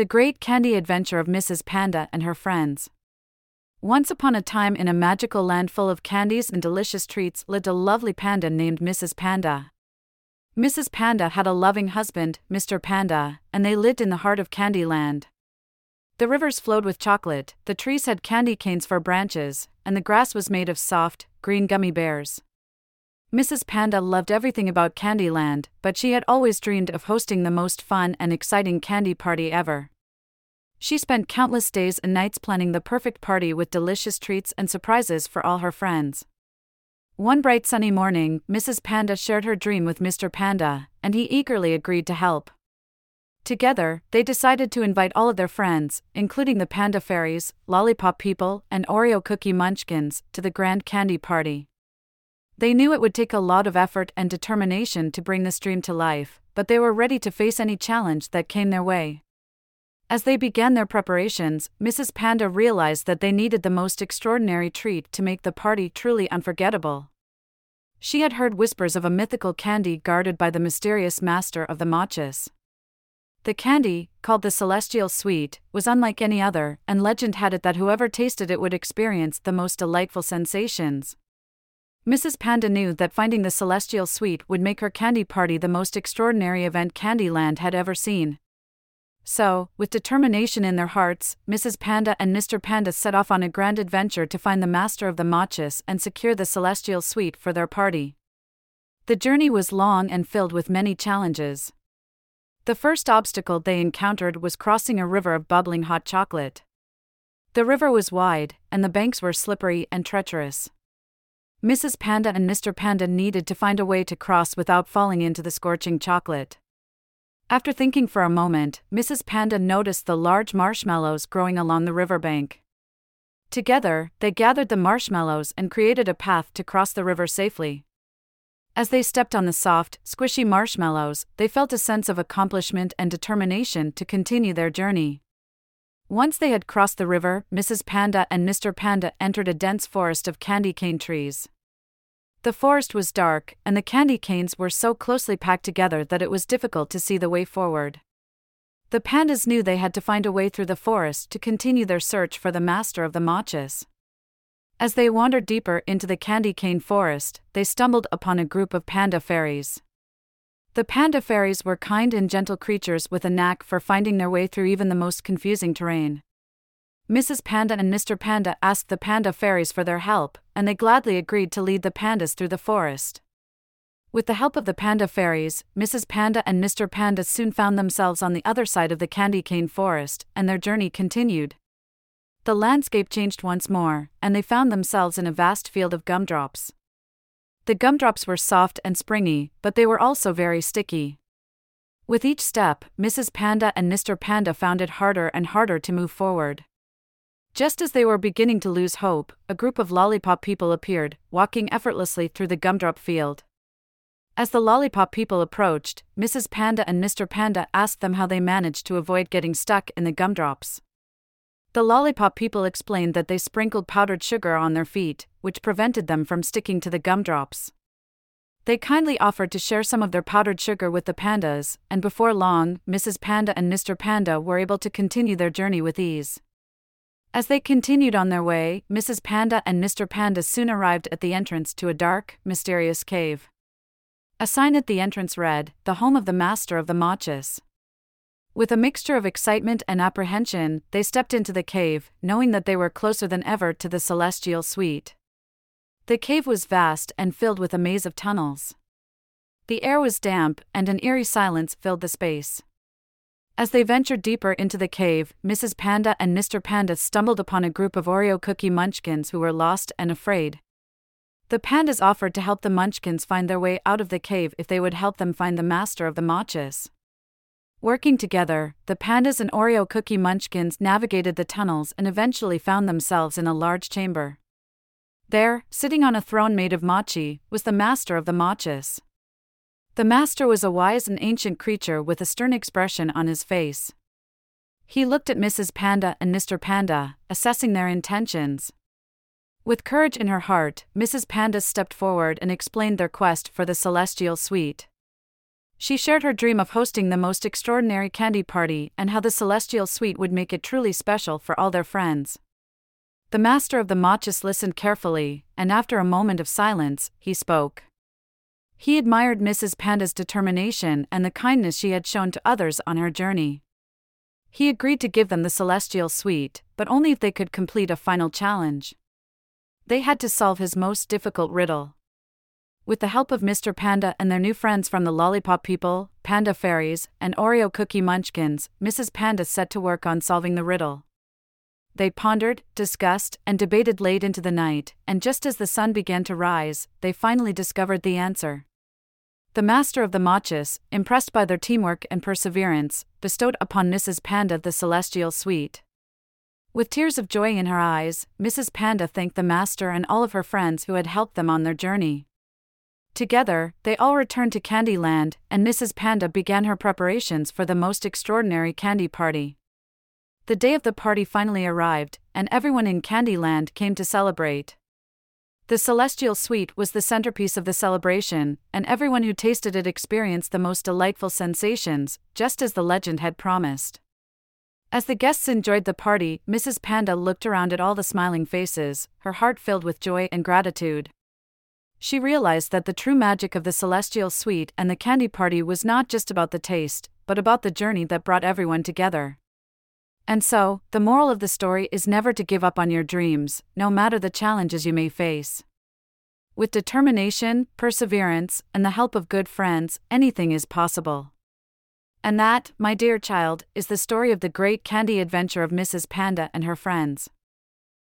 The Great Candy Adventure of Mrs. Panda and Her Friends. Once upon a time, in a magical land full of candies and delicious treats, lived a lovely panda named Mrs. Panda. Mrs. Panda had a loving husband, Mr. Panda, and they lived in the heart of Candyland. The rivers flowed with chocolate, the trees had candy canes for branches, and the grass was made of soft, green gummy bears. Mrs. Panda loved everything about Candyland, but she had always dreamed of hosting the most fun and exciting candy party ever. She spent countless days and nights planning the perfect party with delicious treats and surprises for all her friends. One bright sunny morning, Mrs. Panda shared her dream with Mr. Panda, and he eagerly agreed to help. Together, they decided to invite all of their friends, including the Panda Fairies, Lollipop People, and Oreo Cookie Munchkins, to the grand candy party. They knew it would take a lot of effort and determination to bring this dream to life, but they were ready to face any challenge that came their way. As they began their preparations, Mrs. Panda realized that they needed the most extraordinary treat to make the party truly unforgettable. She had heard whispers of a mythical candy guarded by the mysterious master of the Matches. The candy, called the Celestial Sweet, was unlike any other, and legend had it that whoever tasted it would experience the most delightful sensations. Mrs. Panda knew that finding the celestial sweet would make her candy party the most extraordinary event Candyland had ever seen. So, with determination in their hearts, Mrs. Panda and Mr. Panda set off on a grand adventure to find the master of the matches and secure the celestial sweet for their party. The journey was long and filled with many challenges. The first obstacle they encountered was crossing a river of bubbling hot chocolate. The river was wide, and the banks were slippery and treacherous. Mrs. Panda and Mr. Panda needed to find a way to cross without falling into the scorching chocolate. After thinking for a moment, Mrs. Panda noticed the large marshmallows growing along the riverbank. Together, they gathered the marshmallows and created a path to cross the river safely. As they stepped on the soft, squishy marshmallows, they felt a sense of accomplishment and determination to continue their journey. Once they had crossed the river, Mrs. Panda and Mr. Panda entered a dense forest of candy cane trees. The forest was dark, and the candy canes were so closely packed together that it was difficult to see the way forward. The pandas knew they had to find a way through the forest to continue their search for the master of the matches. As they wandered deeper into the candy cane forest, they stumbled upon a group of panda fairies. The panda fairies were kind and gentle creatures with a knack for finding their way through even the most confusing terrain. Mrs. Panda and Mr. Panda asked the panda fairies for their help, and they gladly agreed to lead the pandas through the forest. With the help of the panda fairies, Mrs. Panda and Mr. Panda soon found themselves on the other side of the candy cane forest, and their journey continued. The landscape changed once more, and they found themselves in a vast field of gumdrops. The gumdrops were soft and springy, but they were also very sticky. With each step, Mrs. Panda and Mr. Panda found it harder and harder to move forward. Just as they were beginning to lose hope, a group of lollipop people appeared, walking effortlessly through the gumdrop field. As the lollipop people approached, Mrs. Panda and Mr. Panda asked them how they managed to avoid getting stuck in the gumdrops. The lollipop people explained that they sprinkled powdered sugar on their feet, which prevented them from sticking to the gumdrops. They kindly offered to share some of their powdered sugar with the pandas, and before long, Mrs. Panda and Mr. Panda were able to continue their journey with ease. As they continued on their way, Mrs. Panda and Mr. Panda soon arrived at the entrance to a dark, mysterious cave. A sign at the entrance read, The Home of the Master of the Matches. With a mixture of excitement and apprehension, they stepped into the cave, knowing that they were closer than ever to the celestial sweet. The cave was vast and filled with a maze of tunnels. The air was damp, and an eerie silence filled the space. As they ventured deeper into the cave, Mrs. Panda and Mr. Panda stumbled upon a group of Oreo cookie munchkins who were lost and afraid. The pandas offered to help the munchkins find their way out of the cave if they would help them find the master of the matches. Working together, the pandas and Oreo cookie munchkins navigated the tunnels and eventually found themselves in a large chamber. There, sitting on a throne made of mochi, was the master of the matches. The master was a wise and ancient creature with a stern expression on his face. He looked at Mrs. Panda and Mr. Panda, assessing their intentions. With courage in her heart, Mrs. Panda stepped forward and explained their quest for the celestial sweet. She shared her dream of hosting the most extraordinary candy party and how the celestial sweet would make it truly special for all their friends. The master of the Machus listened carefully, and after a moment of silence, he spoke. He admired Mrs. Panda's determination and the kindness she had shown to others on her journey. He agreed to give them the celestial sweet, but only if they could complete a final challenge. They had to solve his most difficult riddle. With the help of Mr. Panda and their new friends from the Lollipop People, Panda Fairies, and Oreo Cookie Munchkins, Mrs. Panda set to work on solving the riddle. They pondered, discussed, and debated late into the night, and just as the sun began to rise, they finally discovered the answer. The master of the Machus, impressed by their teamwork and perseverance, bestowed upon Mrs. Panda the celestial sweet. With tears of joy in her eyes, Mrs. Panda thanked the master and all of her friends who had helped them on their journey. Together, they all returned to Candyland, and Mrs. Panda began her preparations for the most extraordinary candy party. The day of the party finally arrived, and everyone in Candyland came to celebrate. The celestial sweet was the centerpiece of the celebration, and everyone who tasted it experienced the most delightful sensations, just as the legend had promised. As the guests enjoyed the party, Mrs. Panda looked around at all the smiling faces, her heart filled with joy and gratitude. She realized that the true magic of the celestial sweet and the candy party was not just about the taste, but about the journey that brought everyone together. And so, the moral of the story is never to give up on your dreams, no matter the challenges you may face. With determination, perseverance, and the help of good friends, anything is possible. And that, my dear child, is the story of the great candy adventure of Mrs. Panda and her friends.